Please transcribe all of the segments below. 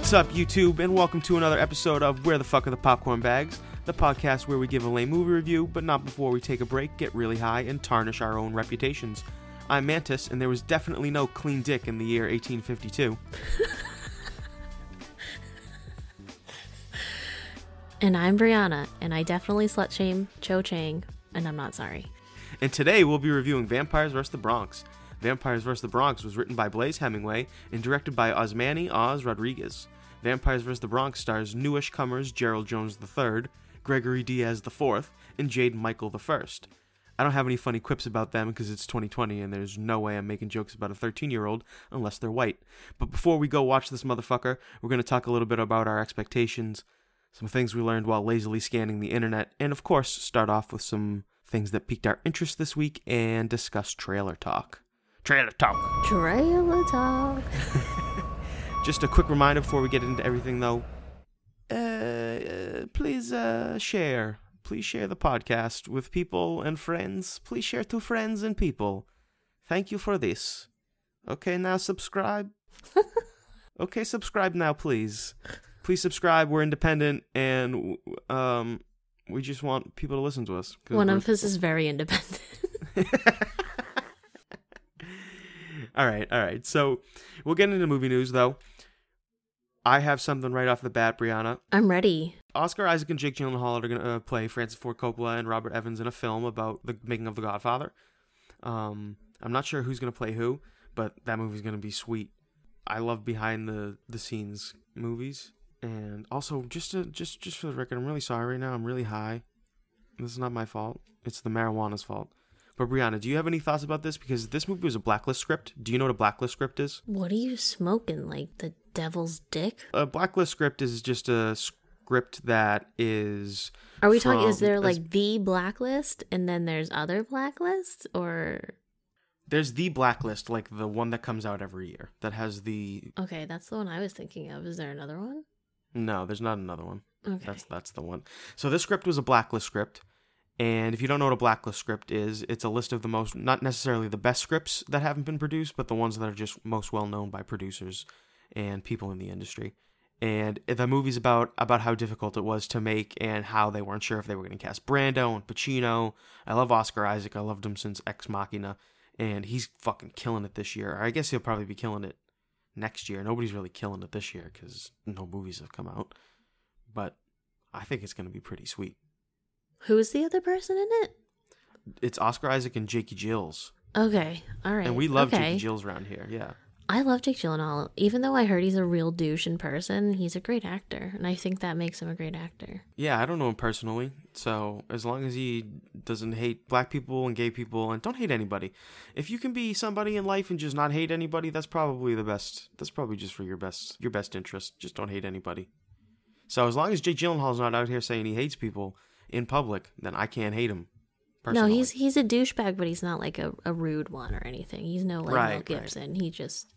What's up, YouTube, and welcome to another episode of Where the Fuck Are the Popcorn Bags, the podcast where we give a lame movie review, but not before we take a break, get really high, and tarnish our own reputations. I'm Mantis, and there was definitely no clean dick in the year 1852. And I'm Brianna, and I definitely slut shame Cho Chang, and I'm not sorry. And today we'll be reviewing Vampires vs. the Bronx. Vampires vs. the Bronx was written by Blaze Hemingway and directed by Osmani Oz Rodriguez. Vampires vs. the Bronx stars newish comers Gerald Jones III, Gregory Diaz IV, and Jade Michael I. I don't have any funny quips about them because it's 2020 and there's no way I'm making jokes about a 13 year old unless they're white. But before we go watch this motherfucker, we're going to talk a little bit about our expectations, some things we learned while lazily scanning the internet, and of course, start off with some things that piqued our interest this week and discuss trailer talk. Trailer talk. Trailer talk. Just a quick reminder before we get into everything, though. Uh, uh, please uh, share. Please share the podcast with people and friends. Please share to friends and people. Thank you for this. Okay, now subscribe. okay, subscribe now, please. Please subscribe. We're independent, and um, we just want people to listen to us. One of us is very independent. all right, all right. So we'll get into movie news, though. I have something right off the bat, Brianna. I'm ready. Oscar Isaac and Jake Gyllenhaal are going to uh, play Francis Ford Coppola and Robert Evans in a film about the making of The Godfather. Um, I'm not sure who's going to play who, but that movie's going to be sweet. I love behind the the scenes movies, and also just to, just just for the record, I'm really sorry right now. I'm really high. This is not my fault. It's the marijuana's fault. But Brianna, do you have any thoughts about this? Because this movie was a blacklist script. Do you know what a blacklist script is? What are you smoking? Like the devil's dick? A blacklist script is just a script that is Are we talking? Is from- there as- like the blacklist, and then there's other blacklists, or There's the blacklist, like the one that comes out every year that has the. okay, that's the one I was thinking of. Is there another one? No, there's not another one. Okay. That's that's the one. So this script was a blacklist script, and if you don't know what a blacklist script is, it's a list of the most not necessarily the best scripts that haven't been produced, but the ones that are just most well known by producers and people in the industry. And the movie's about about how difficult it was to make and how they weren't sure if they were going to cast Brando and Pacino. I love Oscar Isaac. I loved him since Ex Machina, and he's fucking killing it this year. I guess he'll probably be killing it next year. Nobody's really killing it this year because no movies have come out. But I think it's going to be pretty sweet. Who's the other person in it? It's Oscar Isaac and Jakey Jills, Okay, all right. and we love okay. Jakey Jills around here. Yeah, I love Jake Gyllenhaal. Even though I heard he's a real douche in person, he's a great actor, and I think that makes him a great actor. yeah. I don't know him personally, so as long as he doesn't hate black people and gay people, and don't hate anybody, if you can be somebody in life and just not hate anybody, that's probably the best. That's probably just for your best your best interest. Just don't hate anybody. So as long as Jake Gyllenhaal's not out here saying he hates people in public, then I can't hate him. Personally. No, he's he's a douchebag, but he's not like a, a rude one or anything. He's no like Right, Mel right. Gibson. He just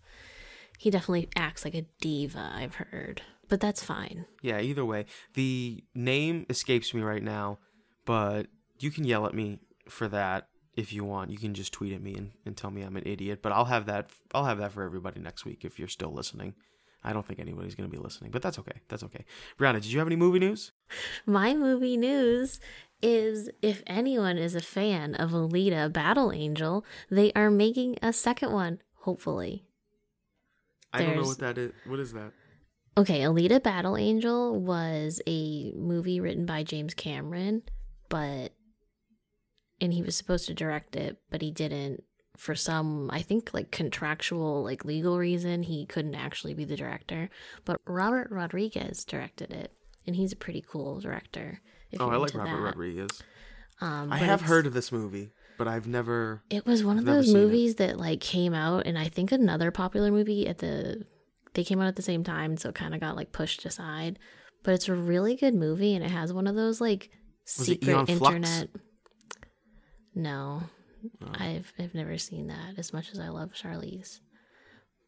he definitely acts like a diva. I've heard, but that's fine. Yeah, either way. The name escapes me right now, but you can yell at me for that if you want. You can just tweet at me and, and tell me I'm an idiot. But I'll have that I'll have that for everybody next week if you're still listening. I don't think anybody's gonna be listening, but that's okay. That's okay. Brianna, did you have any movie news? My movie news is if anyone is a fan of Alita Battle Angel, they are making a second one. Hopefully. I don't know what that is. What is that? Okay, Alita Battle Angel was a movie written by James Cameron, but and he was supposed to direct it, but he didn't for some I think like contractual like legal reason he couldn't actually be the director. But Robert Rodriguez directed it, and he's a pretty cool director. if Oh, I like Robert that. Rodriguez. Um, I have heard of this movie, but I've never it was one of those seen it. movies that like came out, and I think another popular movie at the they came out at the same time, so it kind of got like pushed aside. But it's a really good movie, and it has one of those like Was secret Aeon Flux? internet. No, Oh. I've I've never seen that as much as I love Charlize.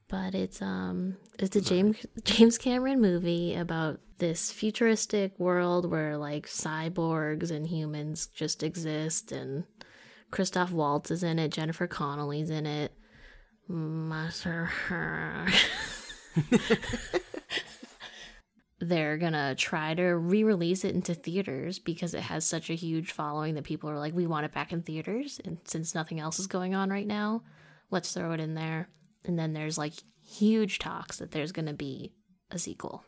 But it's um it's a James James Cameron movie about this futuristic world where like cyborgs and humans just exist and Christoph Waltz is in it, Jennifer Connelly's in it. Master they're gonna try to re-release it into theaters because it has such a huge following that people are like, we want it back in theaters, and since nothing else is going on right now, let's throw it in there. And then there's like huge talks that there's gonna be a sequel.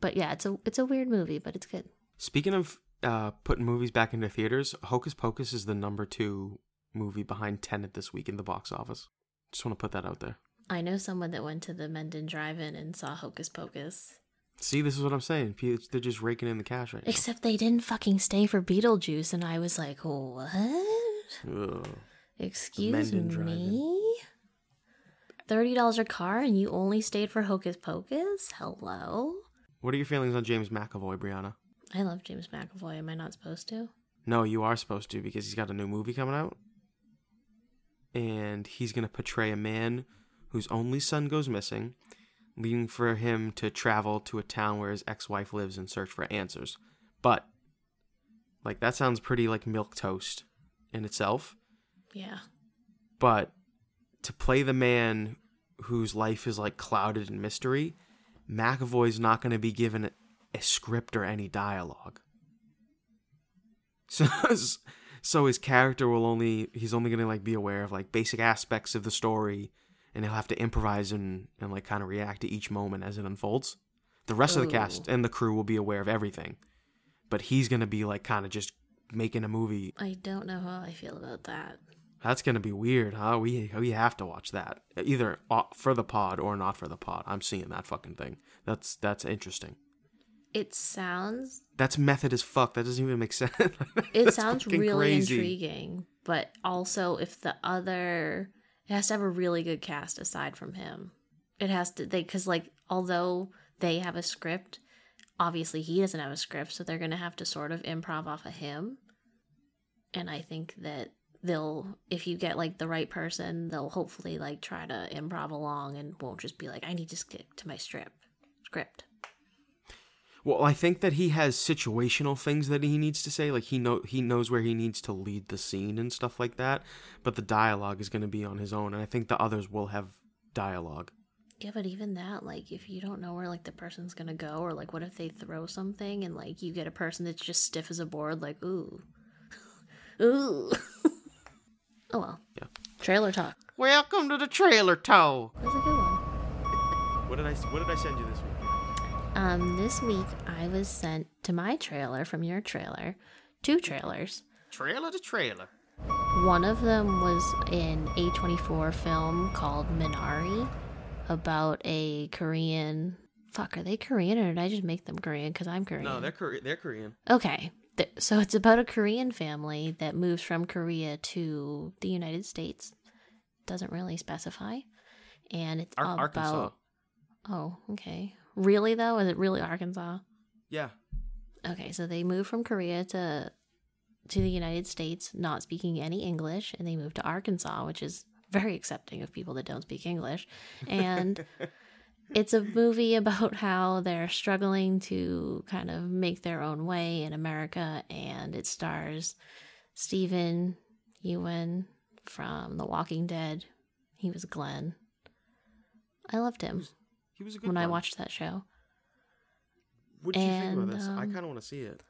But yeah, it's a it's a weird movie, but it's good. Speaking of uh, putting movies back into theaters, Hocus Pocus is the number two movie behind Tenet this week in the box office. Just want to put that out there. I know someone that went to the Mendon Drive-In and saw Hocus Pocus. See, this is what I'm saying. They're just raking in the cash right now. Except they didn't fucking stay for Beetlejuice, and I was like, what? Ugh. Excuse me? Thirty dollars a car, and you only stayed for Hocus Pocus? Hello. What are your feelings on James McAvoy, Brianna? I love James McAvoy. Am I not supposed to? No, you are supposed to because he's got a new movie coming out. And he's going to portray a man whose only son goes missing, leading for him to travel to a town where his ex wife lives and search for answers. But, like, that sounds pretty like milk toast in itself. Yeah. But to play the man whose life is like clouded in mystery, McAvoy's not going to be given a script or any dialogue. So, so his character will only he's only going to like be aware of like basic aspects of the story, and he'll have to improvise and and like kind of react to each moment as it unfolds. The rest of the cast and the crew will be aware of everything, but he's going to be like kind of just making a movie I don't know how I feel about that. that's gonna be weird, huh? We we have to watch that either for the pod or not for the pod. I'm seeing that fucking thing. That's that's interesting. It sounds That's method as fuck. That doesn't even make sense. it sounds really crazy. intriguing, but also if the other it has to have a really good cast aside from him. It has to they cuz like although they have a script, obviously he doesn't have a script, so they're to have to sort of improv off of him. And I think that they'll if you get like the right person, they'll hopefully like try to improv along and won't just be like I need to stick to my strip script. Well, I think that he has situational things that he needs to say. Like he know he knows where he needs to lead the scene and stuff like that. But the dialogue is going to be on his own, and I think the others will have dialogue. Yeah, but even that, like, if you don't know where like the person's gonna go, or like, what if they throw something and like you get a person that's just stiff as a board, like, ooh, ooh. oh well. Yeah. Trailer talk. Welcome to the trailer talk. That's a good one. What did I What did I send you this week? Um, this week I was sent to my trailer from your trailer, two trailers. Trailer to trailer. One of them was an A24 film called Minari about a Korean. Fuck, are they Korean or did I just make them Korean? Because I'm Korean. No, they're Kore- they're Korean. Okay. So it's about a Korean family that moves from Korea to the United States. Doesn't really specify. And it's Ar- about. Arkansas. Oh, okay. Really, though? Is it really Arkansas? Yeah. Okay, so they moved from Korea to to the United States, not speaking any English, and they moved to Arkansas, which is very accepting of people that don't speak English. And it's a movie about how they're struggling to kind of make their own way in America, and it stars Steven Yeun from The Walking Dead. He was Glenn. I loved him He was a good when I watched that show. What did you think about this? I um, kind of want to see it.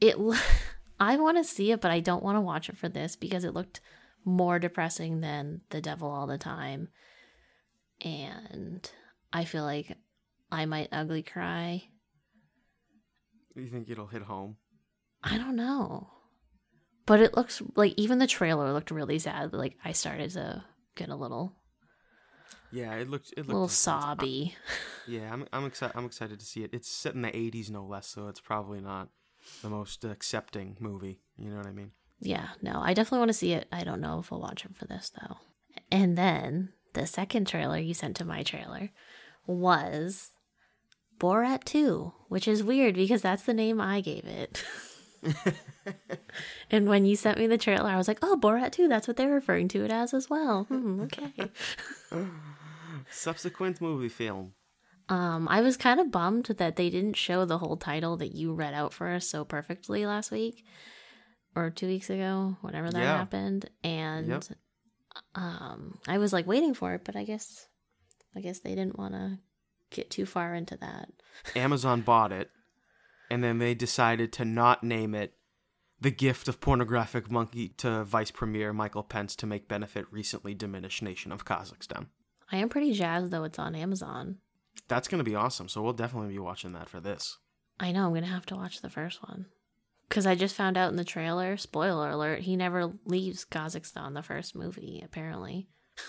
it I want to see it, but I don't want to watch it for this because it looked more depressing than The Devil All the Time. And I feel like I might ugly cry. You think it'll hit home? I don't know. But it looks like even the trailer looked really sad. Like I started to get a little Yeah, it looked it looked little intense. I- sobby. yeah, I'm I'm excited. I'm excited to see it. It's set in the '80s, no less, so it's probably not the most accepting movie. You know what I mean? Yeah, no, I definitely want to see it. I don't know if I'll watch it for this though. And then the second trailer you sent to my trailer was Borat 2, which is weird because that's the name I gave it. and when you sent me the trailer, I was like, oh, Borat 2, that's what they're referring to it as as well. Hmm, okay. Subsequent movie film. Um, I was kind of bummed that they didn't show the whole title that you read out for us so perfectly last week or two weeks ago, whenever that Yeah. happened. And Yep. um, I was like waiting for it, but I guess, I guess they didn't want to get too far into that. Amazon bought it, and then they decided to not name it the gift of pornographic monkey to Vice Premier Michael Pence to make benefit recently diminished nation of Kazakhstan. I am pretty jazzed though it's on Amazon. That's going to be awesome. So we'll definitely be watching that for this. I know I'm gonna have to watch the first one because I just found out in the trailer. Spoiler alert: he never leaves Kazakhstan. The first movie, apparently.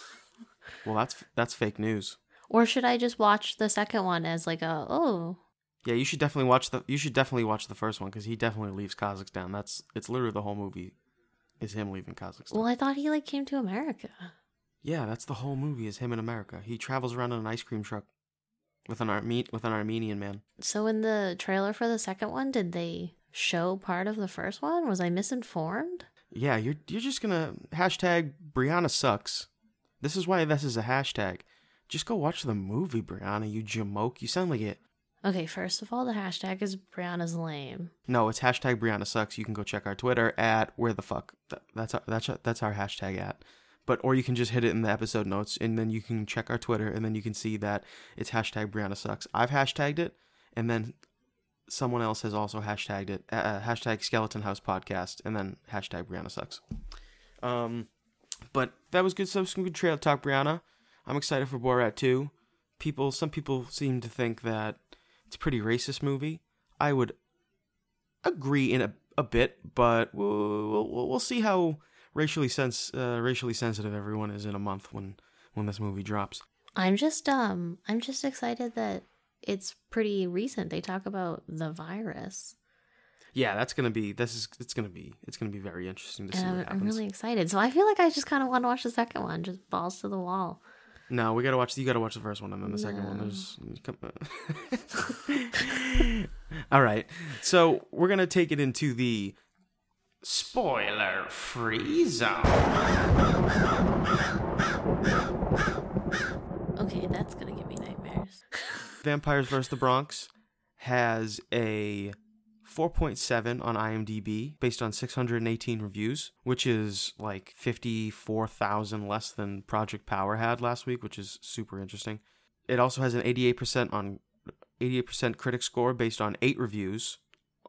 Well, that's that's fake news. Or should I just watch the second one as like a oh Yeah, you should definitely watch the you should definitely watch the first one because he definitely leaves Kazakhstan. That's it's literally the whole movie is him leaving Kazakhstan. well I thought he like came to America. Yeah, that's the whole movie is him in America. He travels around in an ice cream truck with an Arme- with an Armenian man. So in the trailer for the second one, did they show part of the first one? Was I misinformed? Yeah, you're you're just gonna hashtag Brianna sucks. This is why this is a hashtag. Just go watch the movie, Brianna. You jamoke. You sound like it. Okay, first of all, the hashtag is Brianna's lame. No, it's hashtag Brianna sucks. You can go check our Twitter at where the fuck. That's our, that's our, that's our hashtag at. But or you can just hit it in the episode notes, and then you can check our Twitter, and then you can see that it's hashtag Brianna sucks. I've hashtagged it, and then someone else has also hashtagged it. Uh, hashtag Skeleton House Podcast, and then hashtag Brianna sucks. Um, but that was good. So some good trailer talk, Brianna. I'm excited for Borat 2. People, some people seem to think that it's a pretty racist movie. I would agree in a, a bit, but we'll, we'll, we'll see how racially sens- uh, racially sensitive everyone is in a month when when this movie drops. I'm just um I'm just excited that it's pretty recent. They talk about the virus. Yeah, that's gonna be this is it's gonna be it's gonna be very interesting to see I'm, I'm really excited. So I feel like I just kind of want to watch the second one, just balls to the wall. No, we gotta watch. You gotta watch the first one and then the second one. There's. come- All right, so we're gonna take it into the spoiler-free zone. Okay, that's gonna give me nightmares. Vampires vs. the Bronx has a 4.7 on IMDb based on 618 reviews, which is like 54,000 less than Project Power had last week, which is super interesting. It also has an 88% on 88% critic score based on 8 reviews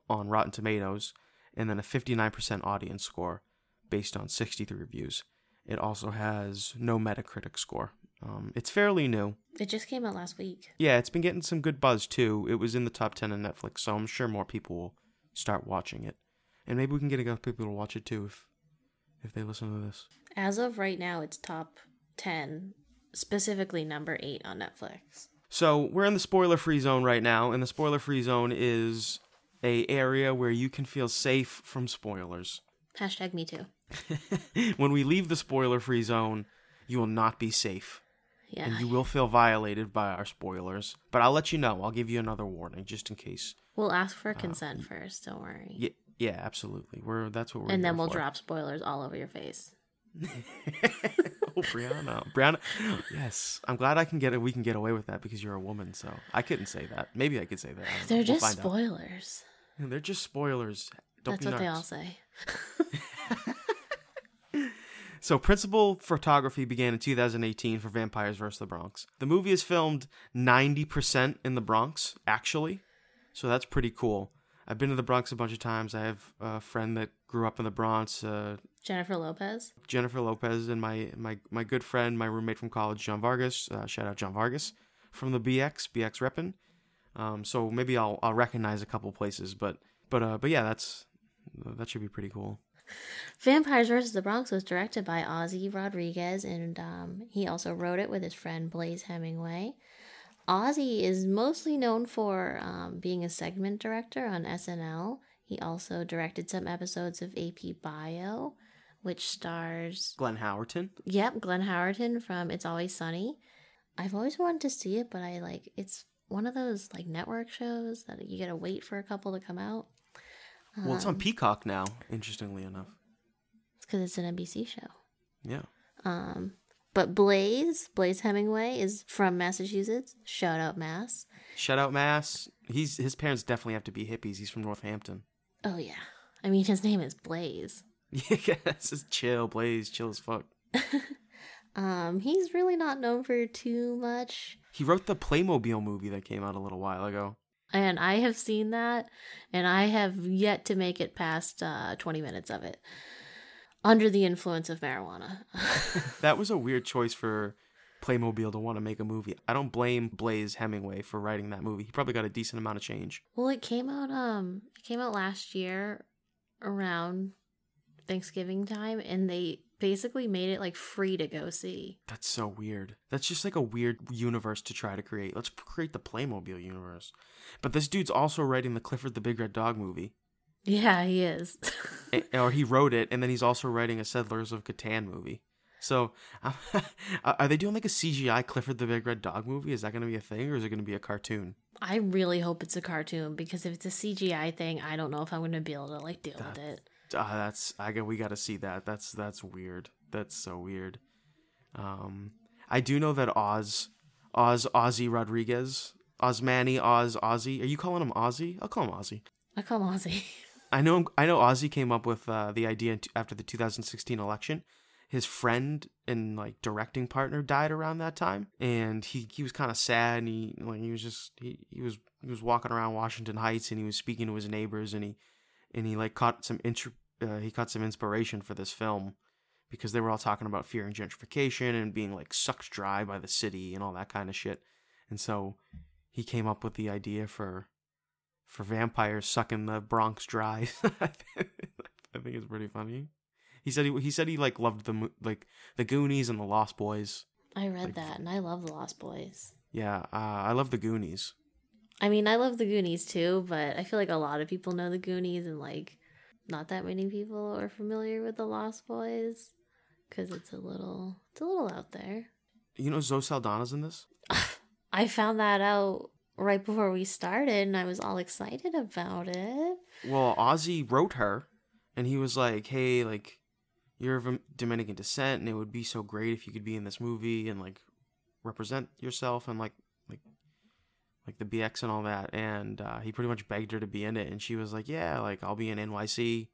on Rotten Tomatoes and then a 59% audience score based on 63 reviews. It also has no Metacritic score. Um, it's fairly new. It just came out last week. Yeah, it's been getting some good buzz too. It was in the top 10 on Netflix, so I'm sure more people will start watching it. And maybe we can get enough people to watch it too if if they listen to this. As of right now, it's top 10, specifically number 8 on Netflix. So, we're in the spoiler-free zone right now, and the spoiler-free zone is a area where you can feel safe from spoilers. Hashtag me too. when we leave the spoiler-free zone, you will not be safe. Yeah. And you will feel violated by our spoilers. But I'll let you know. I'll give you another warning just in case. We'll ask for consent um, first, don't worry. Yeah, yeah, absolutely. We're that's what we're and then we'll for. drop spoilers all over your face. oh, Brianna, Brianna, yes. I'm glad I can get it. We can get away with that because you're a woman. So I couldn't say that. Maybe I could say that. I don't know. They're We'll just spoilers. They're just spoilers. Don't That's be what they all say. So, principal photography began in 2018 for Vampires vs. the Bronx. The movie is filmed 90% in the Bronx, actually. So, that's pretty cool. I've been to the Bronx a bunch of times. I have a friend that grew up in the Bronx, uh, Jennifer Lopez. Jennifer Lopez, and my, my, my good friend, my roommate from college, John Vargas. Uh, shout out John Vargas from the BX, BX Reppin. Um, so maybe I'll I'll recognize a couple places, but but uh, but yeah, that's that should be pretty cool. Vampires vs. the Bronx was directed by Ozzy Rodriguez, and um, he also wrote it with his friend Blaze Hemingway. Ozzy is mostly known for um, being a segment director on SNL. He also directed some episodes of AP Bio, which stars, Glenn Howerton. yep, Glenn Howerton from It's Always Sunny. I've always wanted to see it, but I like it's one of those like network shows that you gotta wait for a couple to come out. Well, it's on Peacock now. Interestingly enough, It's because it's an NBC show. yeah. Um, but Blaze, Blaze Hemingway, is from Massachusetts. Shout out Mass. Shout out Mass. He's his parents definitely have to be hippies. He's from Northampton. Oh yeah, I mean his name is Blaze. Yeah, this is chill, Blaze, chill as fuck. Um, he's really not known for too much. He wrote the Playmobil movie that came out a little while ago. And I have seen that, and I have yet to make it past uh, 20 minutes of it. Under the influence of marijuana. that was a weird choice for Playmobil to want to make a movie. I don't blame Blaze Hemingway for writing that movie. He probably got a decent amount of change. Well, it came out um it came out last year around Thanksgiving time and they basically made it like free to go see. That's so weird. That's just like a weird universe to try to create. Let's create the Playmobil universe. But this dude's also writing the Clifford the Big Red Dog movie. Yeah, he is. or he wrote it, and then he's also writing a Settlers of Catan movie. So, are they doing like a CGI Clifford the Big Red Dog movie? Is that going to be a thing, or is it going to be a cartoon? I really hope it's a cartoon because if it's a CGI thing, I don't know if I'm going to be able to like deal that, with it. Uh, that's I got we got to see that. That's that's weird. That's so weird. Um, I do know that Oz, Oz, Ozzy Rodriguez, Osmani, Oz, Ozzy. Are you calling him Ozzy? I'll call him Ozzy. I call him Ozzy. I know. I know. Ozzy came up with uh, the idea after the 2016 election his friend and like directing partner died around that time and he, he was kind of sad and he like he was just he, he was he was walking around Washington Heights and he was speaking to his neighbors and he and he like caught some intro, uh, he caught some inspiration for this film because they were all talking about fear and gentrification and being like sucked dry by the city and all that kind of shit and so he came up with the idea for for vampires sucking the Bronx dry I think it's pretty funny he said he, he said he like loved the like the Goonies and the Lost Boys. I read like, that and I love the Lost Boys. Yeah, uh, I love the Goonies. I mean, I love the Goonies too, but I feel like a lot of people know the Goonies and like not that many people are familiar with the Lost Boys because it's a little it's a little out there. You know Zoe Saldana's in this. I found that out right before we started, and I was all excited about it. Well, Ozzy wrote her, and he was like, "Hey, like, you're of Dominican descent, and it would be so great if you could be in this movie and like represent yourself and like like the BX and all that." And uh, he pretty much begged her to be in it, and she was like, "Yeah, like I'll be in NYC.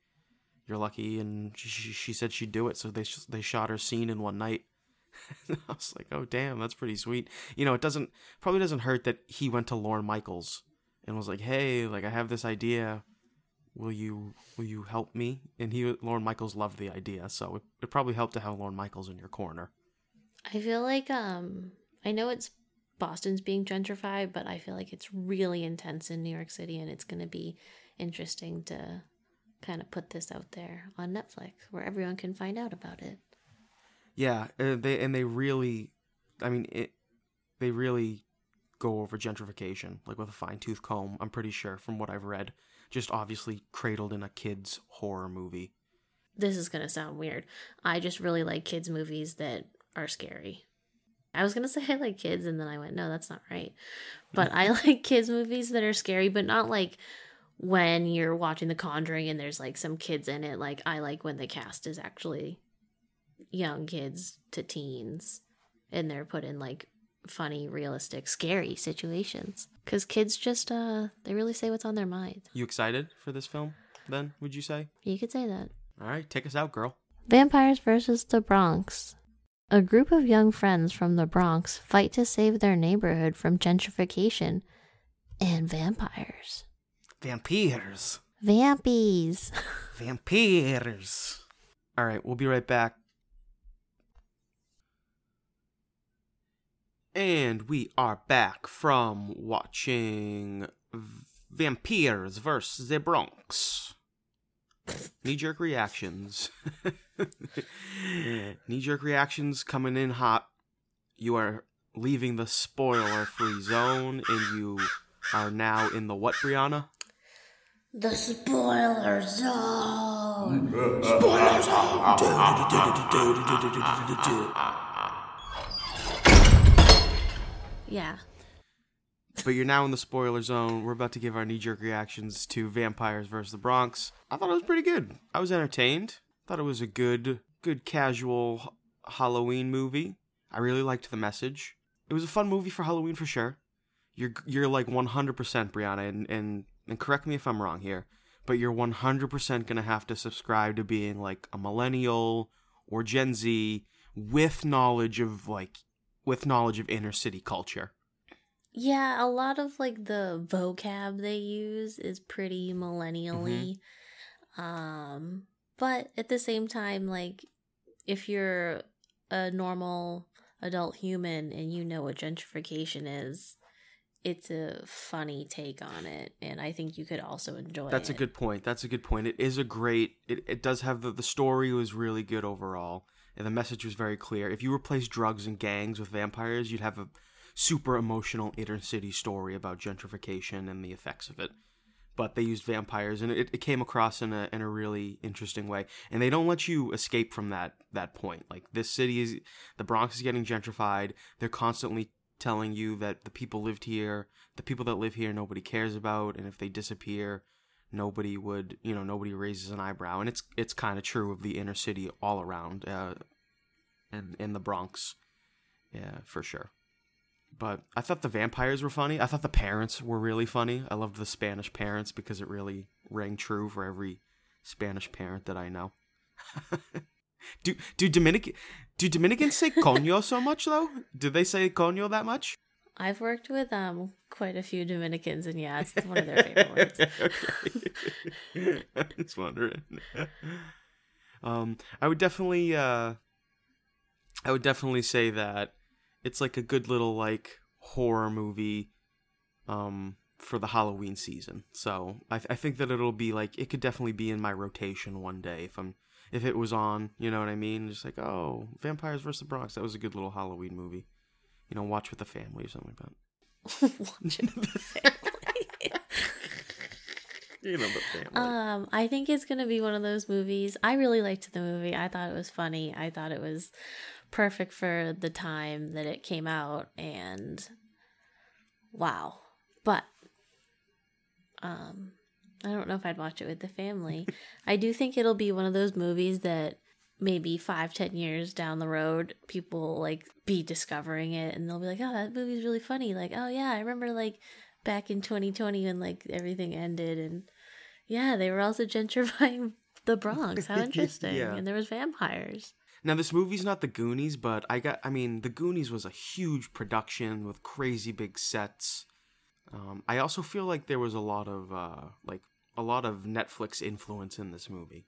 You're lucky." And she she, said she'd do it, so they they shot her scene in one night. I was like, "Oh damn, that's pretty sweet." You know, it doesn't probably doesn't hurt that he went to Lorne Michaels and was like, "Hey, like I have this idea." will you will you help me? And he Lorne Michaels loved the idea, so it, it probably helped to have Lorne Michaels in your corner. I feel like um I know it's Boston's being gentrified, but I feel like it's really intense in New York City, and it's going to be interesting to kind of put this out there on Netflix where everyone can find out about it. Yeah, uh, they and they really, I mean, it, they really go over gentrification like with a fine tooth comb. I'm pretty sure from what I've read just obviously cradled in a kid's horror movie. This is going to sound weird. I just really like kids' movies that are scary. I was to say I like kids, and then I went, no, that's not right. But I like kids' movies that are scary, but not like when you're watching The Conjuring and there's like some kids in it. Like, I like when the cast is actually young kids to teens and they're put in like funny, realistic, scary situations. Because kids just, uh, they really say what's on their mind. You excited for this film, then, would you say? You could say that. All right, take us out, girl. Vampires versus the Bronx. A group of young friends from the Bronx fight to save their neighborhood from gentrification and vampires. Vampires. Vampies. Vampires. All right, we'll be right back And we are back from watching Vampires vs. the Bronx. Knee jerk reactions. Knee jerk reactions coming in hot. You are leaving the spoiler free zone and you are now in the what, Brianna? The spoiler zone. Spoiler zone. Yeah. But you're now in the spoiler zone. We're about to give our knee jerk reactions to Vampires vs. the Bronx. I thought it was pretty good. I was entertained. Thought it was a good, good casual Halloween movie. I really liked the message. It was a fun movie for Halloween for sure. You're you're like 100% Brianna, and and and correct me if I'm wrong here, but you're 100% gonna have to subscribe to being like a millennial or Gen Z with knowledge of like with knowledge of inner city culture. Yeah, a lot of like the vocab they use is pretty millennially. Um, but at the same time, like if you're a normal adult human and you know what gentrification is, it's a funny take on it, and I think you could also enjoy. That's it. a good point. That's a good point. It is a great. It, it does have the the story was really good overall, and the message was very clear. If you replace drugs and gangs with vampires, you'd have a super emotional inner city story about gentrification and the effects of it. But they used vampires, and it, it came across in a in a really interesting way. And they don't let you escape from that that point. Like this city is, the Bronx is getting gentrified. They're constantly telling you that the people lived here, the people that live here, nobody cares about, and if they disappear, nobody would, you know, nobody raises an eyebrow. And it's it's kind of true of the inner city all around, uh, and in the Bronx, yeah, for sure. But I thought the vampires were funny. I thought the parents were really funny. I loved the Spanish parents because it really rang true for every Spanish parent that I know. do do Dominican do Dominicans say coño so much though? Do they say coño that much? I've worked with um quite a few Dominicans, and yeah, it's one of their favorite words. okay. I was wondering. Um, I would definitely, uh, I would definitely say that it's like a good little like horror movie, um, for the Halloween season. So I, I think that it'll be like it could definitely be in my rotation one day if I'm if it was on. You know what I mean? Just like oh, Vampires vs the Bronx. That was a good little Halloween movie. You know, watch with the family or something like that. Watch with the family. You know the family. Um, I think it's gonna be one of those movies. I really liked the movie. I thought it was funny. I thought it was perfect for the time that it came out, and wow. But um, I don't know if I'd watch it with the family. I do think it'll be one of those movies that maybe five, ten years down the road, people like be discovering it, and they'll be like, "Oh, that movie's really funny." Like, "Oh yeah, I remember like." back in 2020 when like everything ended and yeah they were also gentrifying the bronx how interesting Yeah. and there was vampires Now this movie's not the Goonies, but I got I mean the Goonies was a huge production with crazy big sets. Um, I also feel like there was a lot of uh, like a lot of Netflix influence in this movie.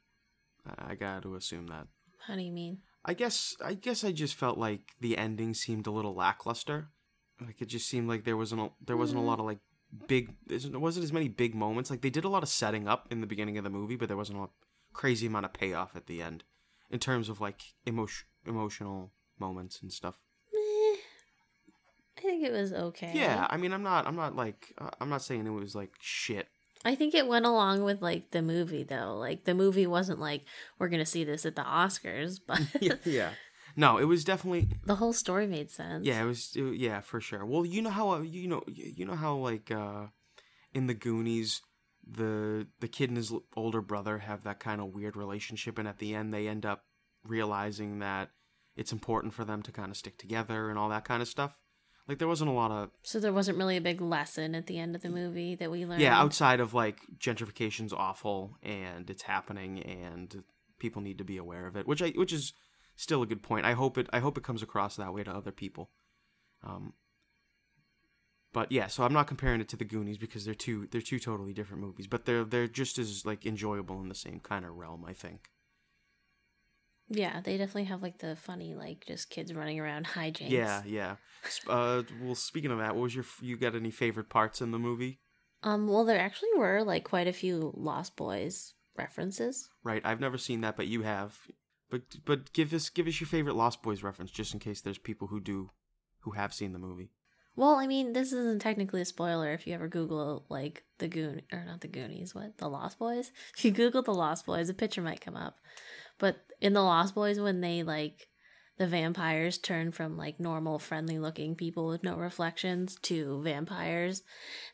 I, I got to assume that. how do you mean I guess I guess I just felt like the ending seemed a little lackluster. Like it just seemed like there wasn't a, there wasn't a lot of like big there wasn't as many big moments. Like they did a lot of setting up in the beginning of the movie, but there wasn't a crazy amount of payoff at the end in terms of like emotion emotional moments and stuff. Meh. i think it was okay Yeah, I mean I'm not I'm not like uh, I'm not saying it was like shit. i think it went along with like the movie though like the movie wasn't like we're gonna see this at the oscars but yeah. No, it was definitely the whole story made sense Yeah, it was. It, yeah, for sure. Well, you know how you know you you know how like uh, in the Goonies, the the kid and his older brother have that kind of weird relationship, and at the end they end up realizing that it's important for them to kind of stick together and all that kind of stuff. Like there wasn't a lot of so there wasn't really a big lesson at the end of the movie that we learned yeah outside of like gentrification's awful and it's happening and people need to be aware of it, which I which is still a good point. I hope it I hope it comes across that way to other people. Um, but yeah, so I'm not comparing it to the Goonies because they're two they're two totally different movies, but they're they're just as like enjoyable in the same kind of realm, I think. yeah they definitely have like the funny like just kids running around hijinks Yeah, yeah. Uh, well, speaking of that, what was your you got any favorite parts in the movie? Um, well, there actually were like quite a few Lost Boys references. Right, I've never seen that, but you have. But but give us give us your favorite Lost Boys reference, just in case there's people who do, who have seen the movie. Well, I mean, this isn't technically a spoiler if you ever Google like the Goon or not the Goonies, what the Lost Boys. If you Google the Lost Boys, a picture might come up. But in the Lost Boys, when they like the vampires turn from like normal, friendly looking people with no reflections to vampires,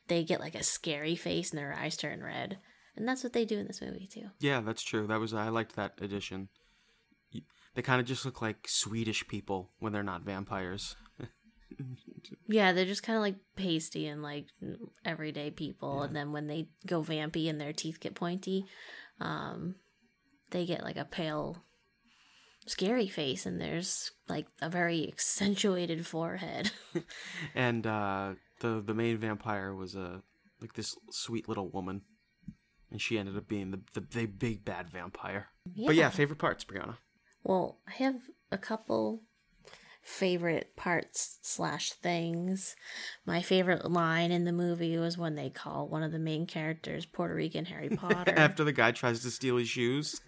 they get like a scary face and their eyes turn red. And that's what they do in this movie too. Yeah, that's true. That was I liked that addition. They kind of just look like Swedish people when they're not vampires. Yeah, they're just kind of like pasty and like everyday people, and then when they go vampy and their teeth get pointy, um, they get like a pale, scary face and there's like a very accentuated forehead. and uh, the the main vampire was a like this sweet little woman, and she ended up being the the, the big bad vampire. Yeah. But yeah, favorite parts, Brianna. Well, I have a couple favorite parts slash things. My favorite line in the movie was when they call one of the main characters Puerto Rican Harry Potter. After the guy tries to steal his shoes.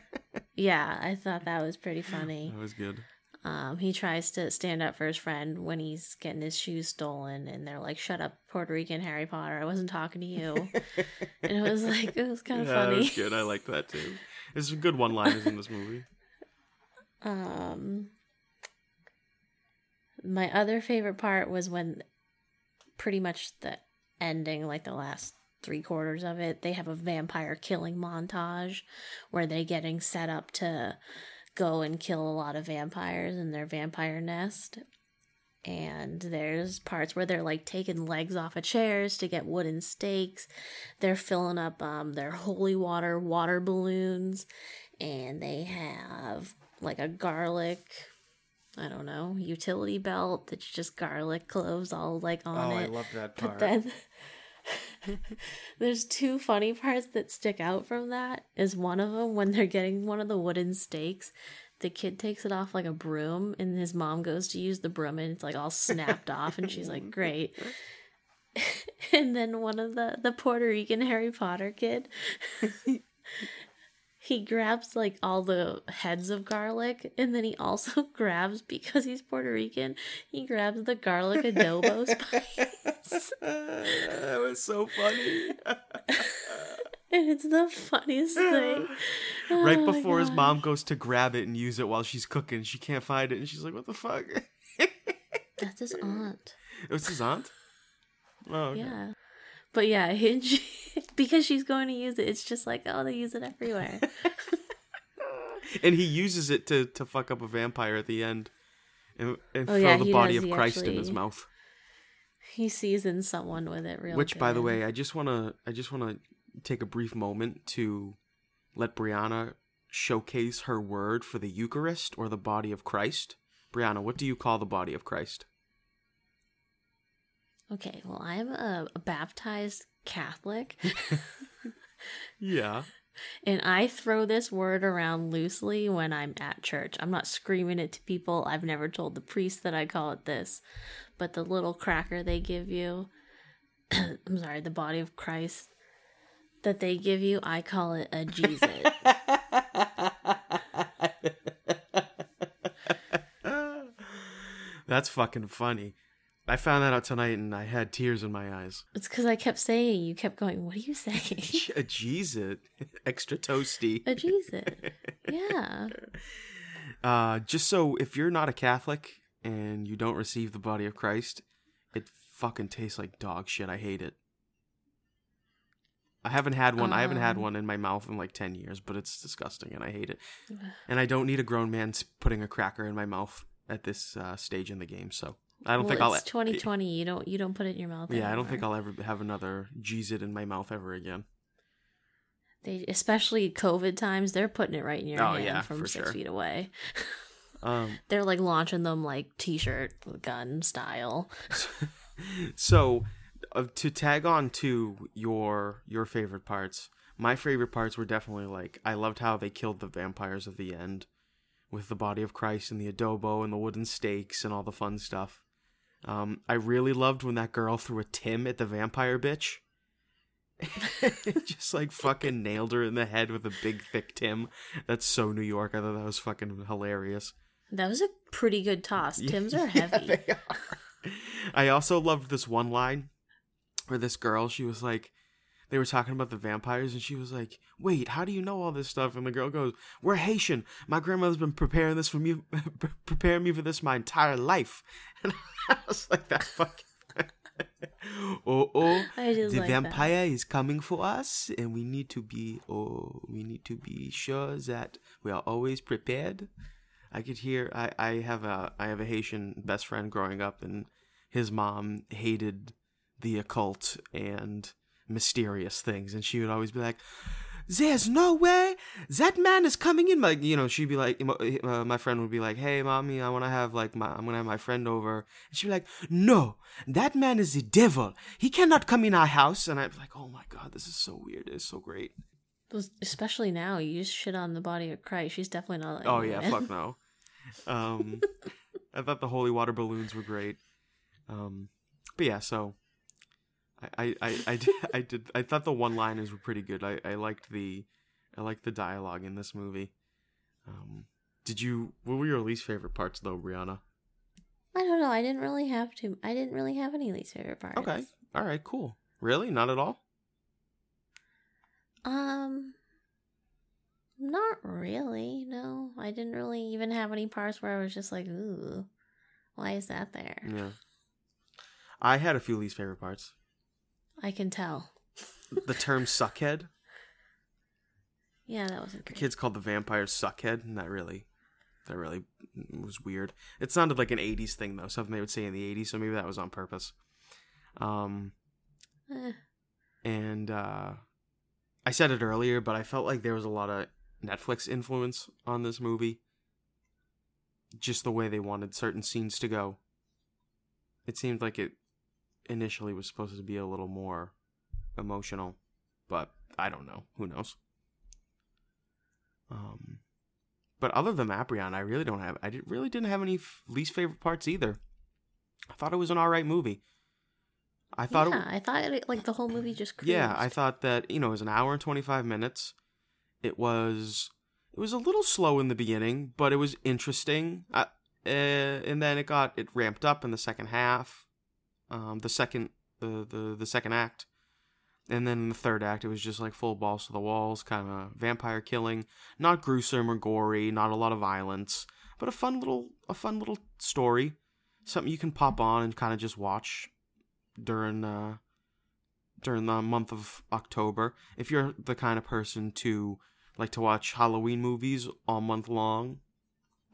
yeah, I thought that was pretty funny. that was good. Um, he tries to stand up for his friend when he's getting his shoes stolen, and they're like, "Shut up, Puerto Rican Harry Potter! I wasn't talking to you." and it was like it was kind of yeah, funny. That was good. I like that too. There's some good one-liners in this movie. Um, my other favorite part was when pretty much the ending, like the last three quarters of it, they have a vampire killing montage where they're getting set up to go and kill a lot of vampires in their vampire nest. And there's parts where they're like taking legs off of chairs to get wooden stakes. They're filling up um, their holy water water balloons. And they have like a garlic I don't know, utility belt that's just garlic cloves all like on oh, it. I love that part. But then there's two funny parts that stick out from that. Is one of them when they're getting one of the wooden stakes, the kid takes it off like a broom, and his mom goes to use the broom, and it's like all snapped off, and she's like, "Great." and then one of the the Puerto Rican Harry Potter kid. he grabs like all the heads of garlic and then he also grabs because he's Puerto Rican he grabs the garlic adobo spice that was so funny. and it's the funniest thing right Oh before his mom goes to grab it and use it while she's cooking, she can't find it, and she's like, "What the fuck?" that's his aunt it was his aunt. Oh, okay. yeah but yeah she, because she's going to use it it's just like oh they use it everywhere and he uses it to to fuck up a vampire at the end, and, and Oh, throw yeah, the body does. of Christ in his mouth. he seasons someone with it real Which, by the way, I just wanna I just wanna take a brief moment to let Brianna showcase her word for the Eucharist or the body of Christ. Brianna, what do you call the body of Christ? Okay well i'm a, a baptized catholic Yeah. And I throw this word around loosely when I'm at church. I'm not screaming it to people. I've never told the priest that I call it this. But the little cracker they give you, I'm sorry, the body of Christ that they give you, I call it a Jesus. That's fucking funny. I found that out tonight and I had tears in my eyes. it's because I kept saying, you kept going, what are you saying? A Jesus. Extra toasty. a Jesus. Yeah. Uh, just so if you're not a Catholic and you don't receive the body of Christ, it fucking tastes like dog shit. I hate it. I haven't had one. I haven't had Um. one in my mouth in like 10 years, but it's disgusting and I hate it. And I don't need a grown man putting a cracker in my mouth at this uh, stage in the game, so I don't well, think I'll it's 2020. You don't you don't put it in your mouth. Yeah, I don't think. I'll ever have another Jesus in my mouth ever again. They especially COVID times. They're putting it right in your Oh, hand yeah, from six sure. feet away. Um They're like launching them like t-shirt gun style. so uh, to tag on to your your favorite parts my favorite parts were definitely like i loved how they killed the vampires at the end with the body of christ and the adobo and the wooden stakes and all the fun stuff um, i really loved when that girl threw a tim at the vampire bitch just like fucking nailed her in the head with a big thick tim that's so new york i thought that was fucking hilarious That was a pretty good toss. Tim's are Yeah, heavy. they are. I also loved this one line where this girl, she was like, they were talking about the vampires, and she was like, "Wait, how do you know all this stuff?" And the girl goes, "We're Haitian. My grandmother's been preparing this for me, preparing me for this my entire life." And I was like, "That fucking." oh oh the like vampire is coming for us and we need to be oh we need to be sure that we are always prepared i could hear i i have a i have a haitian best friend growing up and his mom hated the occult and mysterious things and she would always be like there's no way that man is coming in. Like, you know, she'd be like, uh, my friend would be like, hey, mommy, I want to have like my, I'm to have my friend over. And she'd be like, no, that man is the devil. He cannot come in our house. And I'd be like, oh my God, this is so weird. It's so great. Especially now, you just shit on the body of Christ. She's definitely not like Oh, yeah, fuck no. Um, I thought the holy water balloons were great. Um, but yeah, so I, I, I, did, I did I thought the one liners were pretty good. I, I liked the I liked the dialogue in this movie. Um, did you what were your least favorite parts though, Brianna? I don't know. I didn't really have to. I didn't really have any least favorite parts. Okay. All right. Cool. Really? Not at all. Um. Not really. No, I didn't really even have any parts where I was just like, "Ooh, why is that there?" Yeah. I had a few least favorite parts. I can tell. the term suckhead. Yeah, that wasn't. The kid's called the vampire suckhead, and that really, that really was weird. It sounded like an '80s thing though, something they would say in the '80s. So maybe that was on purpose. Um, eh. and uh, I said it earlier, but I felt like there was a lot of Netflix influence on this movie. Just the way they wanted certain scenes to go. It seemed like it initially was supposed to be a little more emotional, but I don't know. Who knows? Um, but other than Brianna, I really don't have. I really didn't have any f- least favorite parts either. I thought it was an all right movie. I thought. Yeah, it, I thought it, like the whole movie just. Cruised. Yeah, I thought that you know it was an hour and twenty five minutes. It was. It was a little slow in the beginning, but it was interesting. Uh, uh, and then it got it ramped up in the second half um, the second the, the the second act, and then the third act it was just like full balls to the walls, kind of vampire killing, not gruesome or gory, not a lot of violence, but a fun little a fun little story, something you can pop on and kind of just watch during uh, during the month of October. If you're the kind of person to like to watch Halloween movies all month long,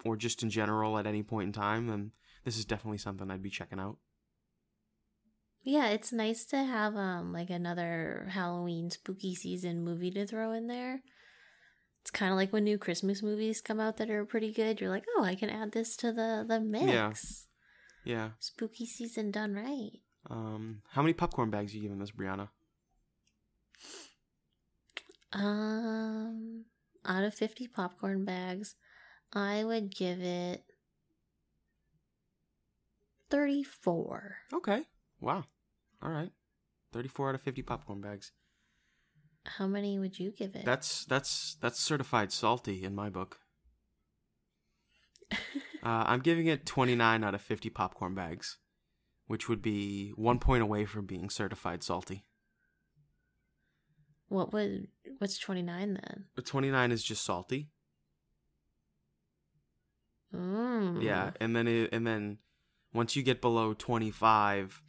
or just in general at any point in time, then this is definitely something I'd be checking out. Yeah, it's nice to have um like another Halloween spooky season movie to throw in there. It's kind of like when new Christmas movies come out that are pretty good. You're like, oh, I can add this to the the mix. Yeah. Yeah. Spooky season done right. Um, how many popcorn bags you giving this, Brianna? Um, out of fifty popcorn bags, I would give it thirty-four. Okay. Wow. All right. 34 out of 50 popcorn bags. How many would you give it? That's that's that's certified salty in my book. uh, I'm giving it 29 out of 50 popcorn bags, which would be one point away from being certified salty. What would what's 29 then? 29 is just salty. Mm. Yeah, and then it, and then once you get below 25,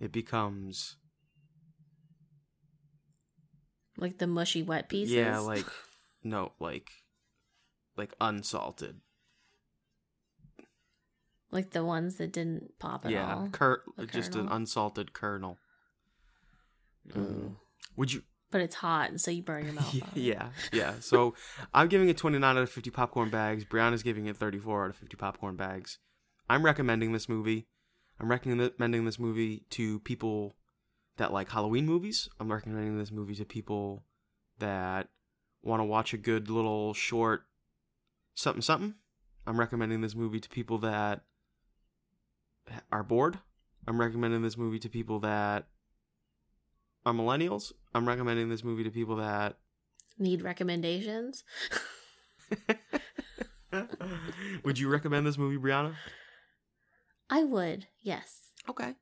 it becomes like the mushy wet pieces. Yeah, like no, like like unsalted. Like the ones that didn't pop at yeah, all. Cur- just an unsalted kernel. Mm. Would you? But it's hot, and so you burn your mouth. yeah, yeah. So I'm giving it 29 out of 50 popcorn bags. Brianna's giving it 34 out of 50 popcorn bags. I'm recommending this movie. I'm recommending this movie to people that like Halloween movies. I'm recommending this movie to people that want to watch a good little short something something. I'm recommending this movie to people that are bored. I'm recommending this movie to people that are millennials. I'm recommending this movie to people that need recommendations. Would you recommend this movie, Brianna? I would, yes. Okay.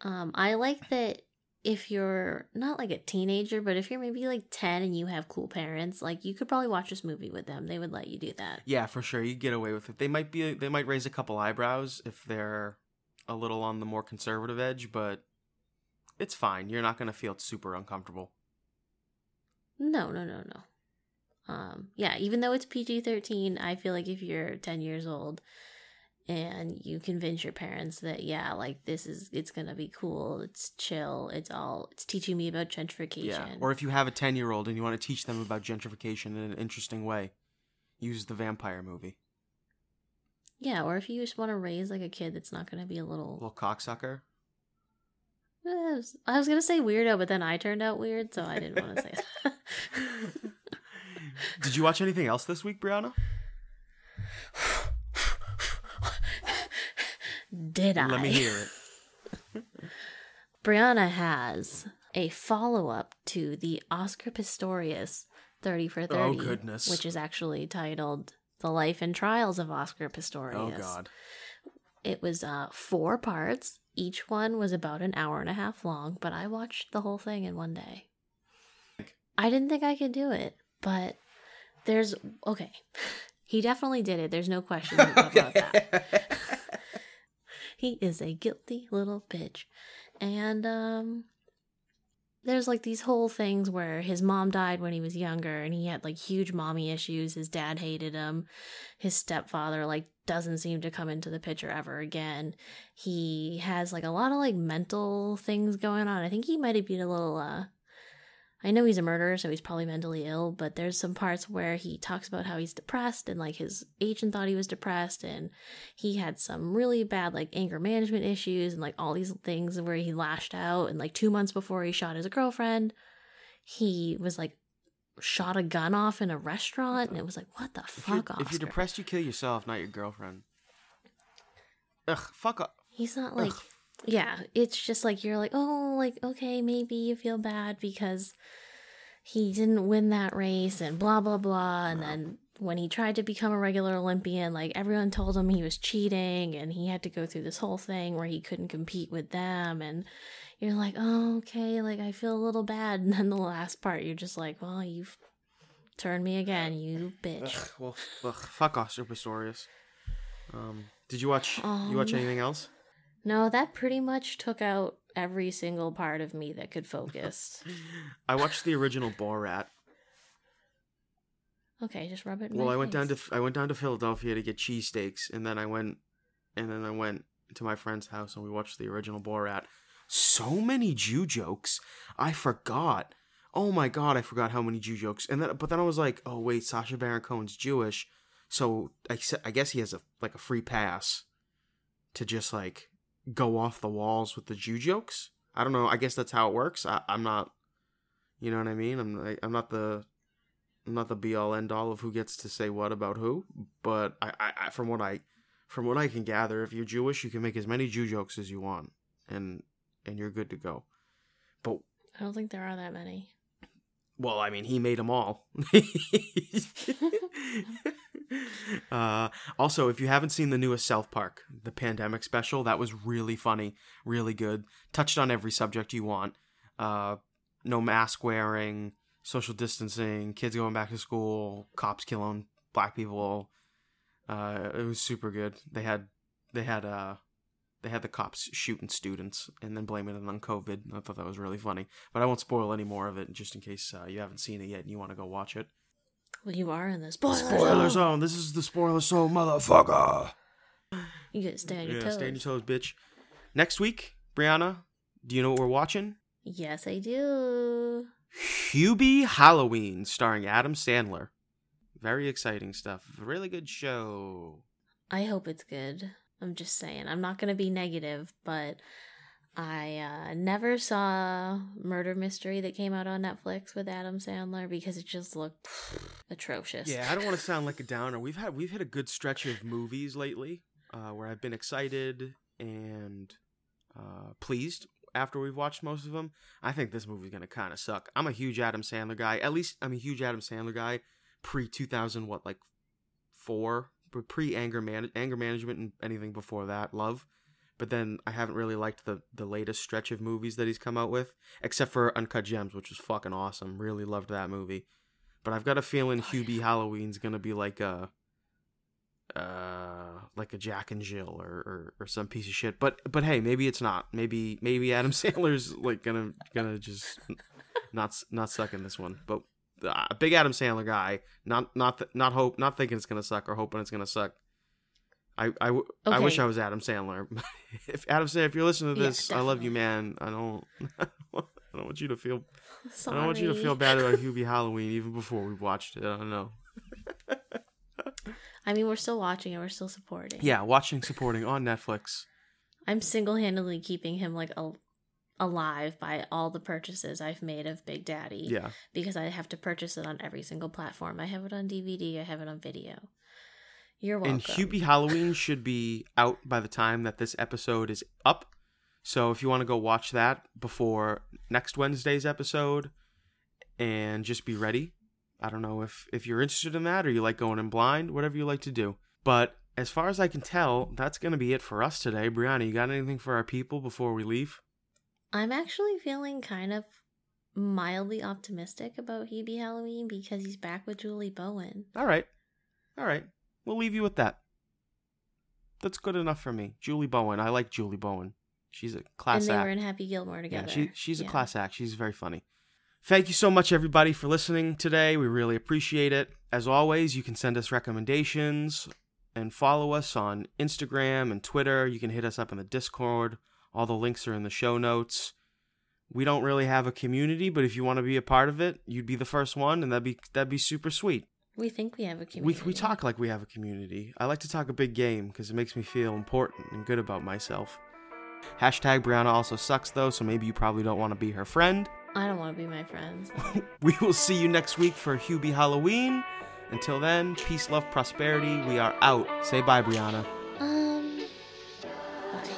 Um, I like that if you're not like a teenager, but if you're maybe like 10 and you have cool parents, like you could probably watch this movie with them. They would let you do that. Yeah, for sure. You get away with it. They might be they might raise a couple eyebrows if they're a little on the more conservative edge, but it's fine. You're not going to feel super uncomfortable. No, no, no, no. Um, yeah, even though it's PG 13, I feel like if you're 10 years old and you convince your parents that yeah like this is it's gonna be cool it's chill it's all it's teaching me about gentrification Yeah. Or if you have a 10 year old and you want to teach them about gentrification in an interesting way, use the vampire movie. yeah or if you just want to raise like a kid that's not gonna be a little Little cocksucker. I was- I was gonna say weirdo but then I turned out weird so I didn't want to say that Did you watch anything else this week, Brianna? did I Let me hear it. Brianna has a follow up to the Oscar Pistorius 30 for 30. Oh, goodness. Which is actually titled The Life and Trials of Oscar Pistorius. Oh, God. It was uh, four parts. Each one was about an hour and a half long, but I watched the whole thing in one day. I didn't think I could do it, but there's okay. He definitely did it. There's no question about that. He is a guilty little bitch. And um there's like these whole things where his mom died when he was younger and he had like huge mommy issues. His dad hated him. His stepfather like doesn't seem to come into the picture ever again. He has like a lot of like mental things going on. I think he might have been a little uh I know he's a murderer, so he's probably mentally ill, but there's some parts where he talks about how he's depressed and like his agent thought he was depressed and he had some really bad like anger management issues and like all these things where he lashed out and like 2 months before he shot his girlfriend, he was like shot a gun off in a restaurant and it was like what the If fuck off. if you're depressed, you kill yourself, not your girlfriend. Ugh, fuck off. He's not like Ugh. Yeah, it's just like you're like, "Oh, like okay, maybe you feel bad because he didn't win that race and blah blah blah." And then when he tried to become a regular Olympian, like everyone told him he was cheating and he had to go through this whole thing where he couldn't compete with them and you're like, "Oh, okay, like I feel a little bad." And then the last part, you're just like, "Well, you've turned me again, you bitch." Ugh, well, ugh, fuck Oscar Pistorius. Um, did you watch? you watch Um, anything else? No, that pretty much took out every single part of me that could focus. I watched the original Borat. Okay, just rub it. In Well, I went down to. I went down to Philadelphia to get cheesesteaks, and then I went, and then I went to my friend's house and we watched the original Borat. So many Jew jokes, I forgot. Oh my god, I forgot how many Jew jokes. And then, but then I was like, oh wait, Sacha Baron Cohen's Jewish, so I, I guess he has a like a free pass to just like go off the walls with the Jew jokes. I don't know. I guess that's how it works. I, I'm not. You know what I mean? I'm I, I'm not the I'm not the be all end all of who gets to say what about who, but I, I, I from what I from what I can gather, if you're Jewish, you can make as many Jew jokes as you want, and and you're good to go. But I don't think there are that many. Well, I mean, he made them all. uh, also, if you haven't seen the newest South Park, the pandemic special, that was really funny, really good. Touched on every subject you want. Uh, no mask wearing, social distancing, kids going back to school, cops killing black people. Uh, it was super good. They had they had uh they had the cops shooting students and then blaming it on COVID. I thought that was really funny. But I won't spoil any more of it just in case uh, you haven't seen it yet and you want to go watch it. Well, you are in the spoiler, Spoiler zone. zone. This is the spoiler zone, motherfucker. You gotta stay on your Yeah, toes. stay on your toes, bitch. Next week, Brianna, do you know what we're watching? Yes, I do. Hubie Halloween, starring Adam Sandler. Very exciting stuff. Really good show. I hope it's good. I'm just saying. I'm not gonna be negative, but I uh, never saw Murder Mystery that came out on Netflix with Adam Sandler because it just looked atrocious. Yeah, I don't want to sound like a downer. We've had we've hit a good stretch of movies lately uh, where I've been excited and uh, pleased after we've watched most of them. I think this movie's gonna kind of suck. I'm a huge Adam Sandler guy. At least I'm a huge Adam Sandler guy. Pre 2000, what like four, pre anger man anger management and anything before that, love. But then I haven't really liked the the latest stretch of movies that he's come out with, except for Uncut Gems, which was fucking awesome. Really loved that movie. But I've got a feeling Oh, yeah. Hubie Halloween's gonna be like a uh like a Jack and Jill or, or or some piece of shit. But but hey, maybe it's not. Maybe maybe Adam Sandler's like gonna gonna just not not suck in this one. But a big Adam Sandler guy, not not th- not hope not thinking it's gonna suck or hoping it's gonna suck. I I, Okay. wish I was Adam Sandler. if Adam Sandler, if you're listening to Yeah, this, I love you, man. I don't. I don't want you to feel. Sorry. I don't want you to feel bad about Hubie Halloween even before we watched it. I don't know. I mean, we're still watching it. We're still supporting. Yeah, watching supporting on Netflix. I'm single handedly keeping him like al- alive by all the purchases I've made of Big Daddy. Yeah, Because I have to purchase it on every single platform. I have it on DVD. I have it on video. You're welcome. and Hubie Halloween should be out by the time that this episode is up. So if you want to go watch that before next Wednesday's episode, and just be ready. I don't know if if you're interested in that or you like going in blind, whatever you like to do. But as far as I can tell, that's going to be it for us today. Brianna, you got anything for our people before we leave? I'm actually feeling kind of mildly optimistic about Hubie Halloween because he's back with Julie Bowen. All right. All right. We'll leave you with that. That's good enough for me. Julie Bowen. I like Julie Bowen. She's a class act. and they act. were in Happy Gilmore together. Yeah, she, she's a Yeah. class act. She's very funny. Thank you so much, everybody, for listening today. We really appreciate it. As always, you can send us recommendations and follow us on Instagram and Twitter. You can hit us up in the Discord. All the links are in the show notes. We don't really have a community, but if you want to be a part of it, you'd be the first one, and that'd be that'd be super sweet. We think we have a community. we we talk like we have a community. I like to talk a big game because it makes me feel important and good about myself. Hashtag Brianna also sucks though, so maybe you probably don't want to be her friend. I don't want to be my friends. We will see you next week for Hubie Halloween. Until then, peace, love, prosperity. We are out. Say bye, Brianna. um. Bye.